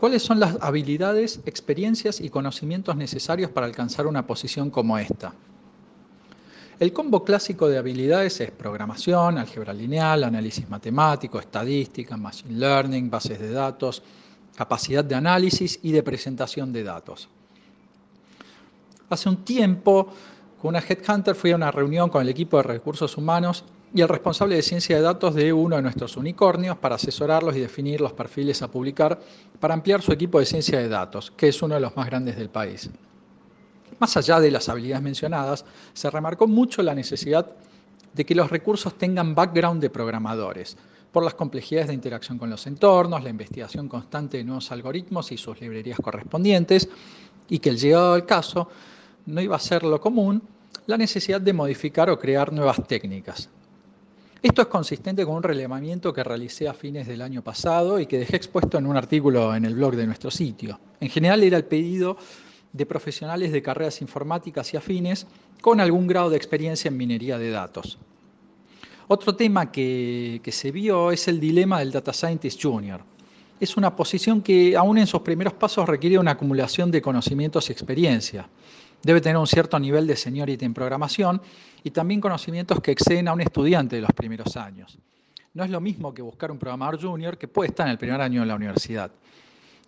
¿Cuáles son las habilidades, experiencias y conocimientos necesarios para alcanzar una posición como esta? El combo clásico de habilidades es programación, álgebra lineal, análisis matemático, estadística, machine learning, bases de datos, capacidad de análisis y de presentación de datos. Hace un tiempo, con una Headhunter fui a una reunión con el equipo de recursos humanos y el responsable de ciencia de datos de uno de nuestros unicornios para asesorarlos y definir los perfiles a publicar para ampliar su equipo de ciencia de datos, que es uno de los más grandes del país. Más allá de las habilidades mencionadas, se remarcó mucho la necesidad de que los recursos tengan background de programadores, por las complejidades de interacción con los entornos, la investigación constante de nuevos algoritmos y sus librerías correspondientes, y que el llegado del caso no iba a ser lo común, la necesidad de modificar o crear nuevas técnicas. Esto es consistente con un relevamiento que realicé a fines del año pasado y que dejé expuesto en un artículo en el blog de nuestro sitio. En general era el pedido de profesionales de carreras informáticas y afines con algún grado de experiencia en minería de datos. Otro tema que, se vio es el dilema del Data Scientist Junior. Es una posición que aún en sus primeros pasos requiere una acumulación de conocimientos y experiencia. Debe tener un cierto nivel de seniority en programación y también conocimientos que exceden a un estudiante de los primeros años. No es lo mismo que buscar un programador junior que puede estar en el primer año de la universidad.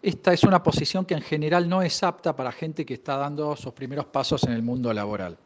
Esta es una posición que en general no es apta para gente que está dando sus primeros pasos en el mundo laboral.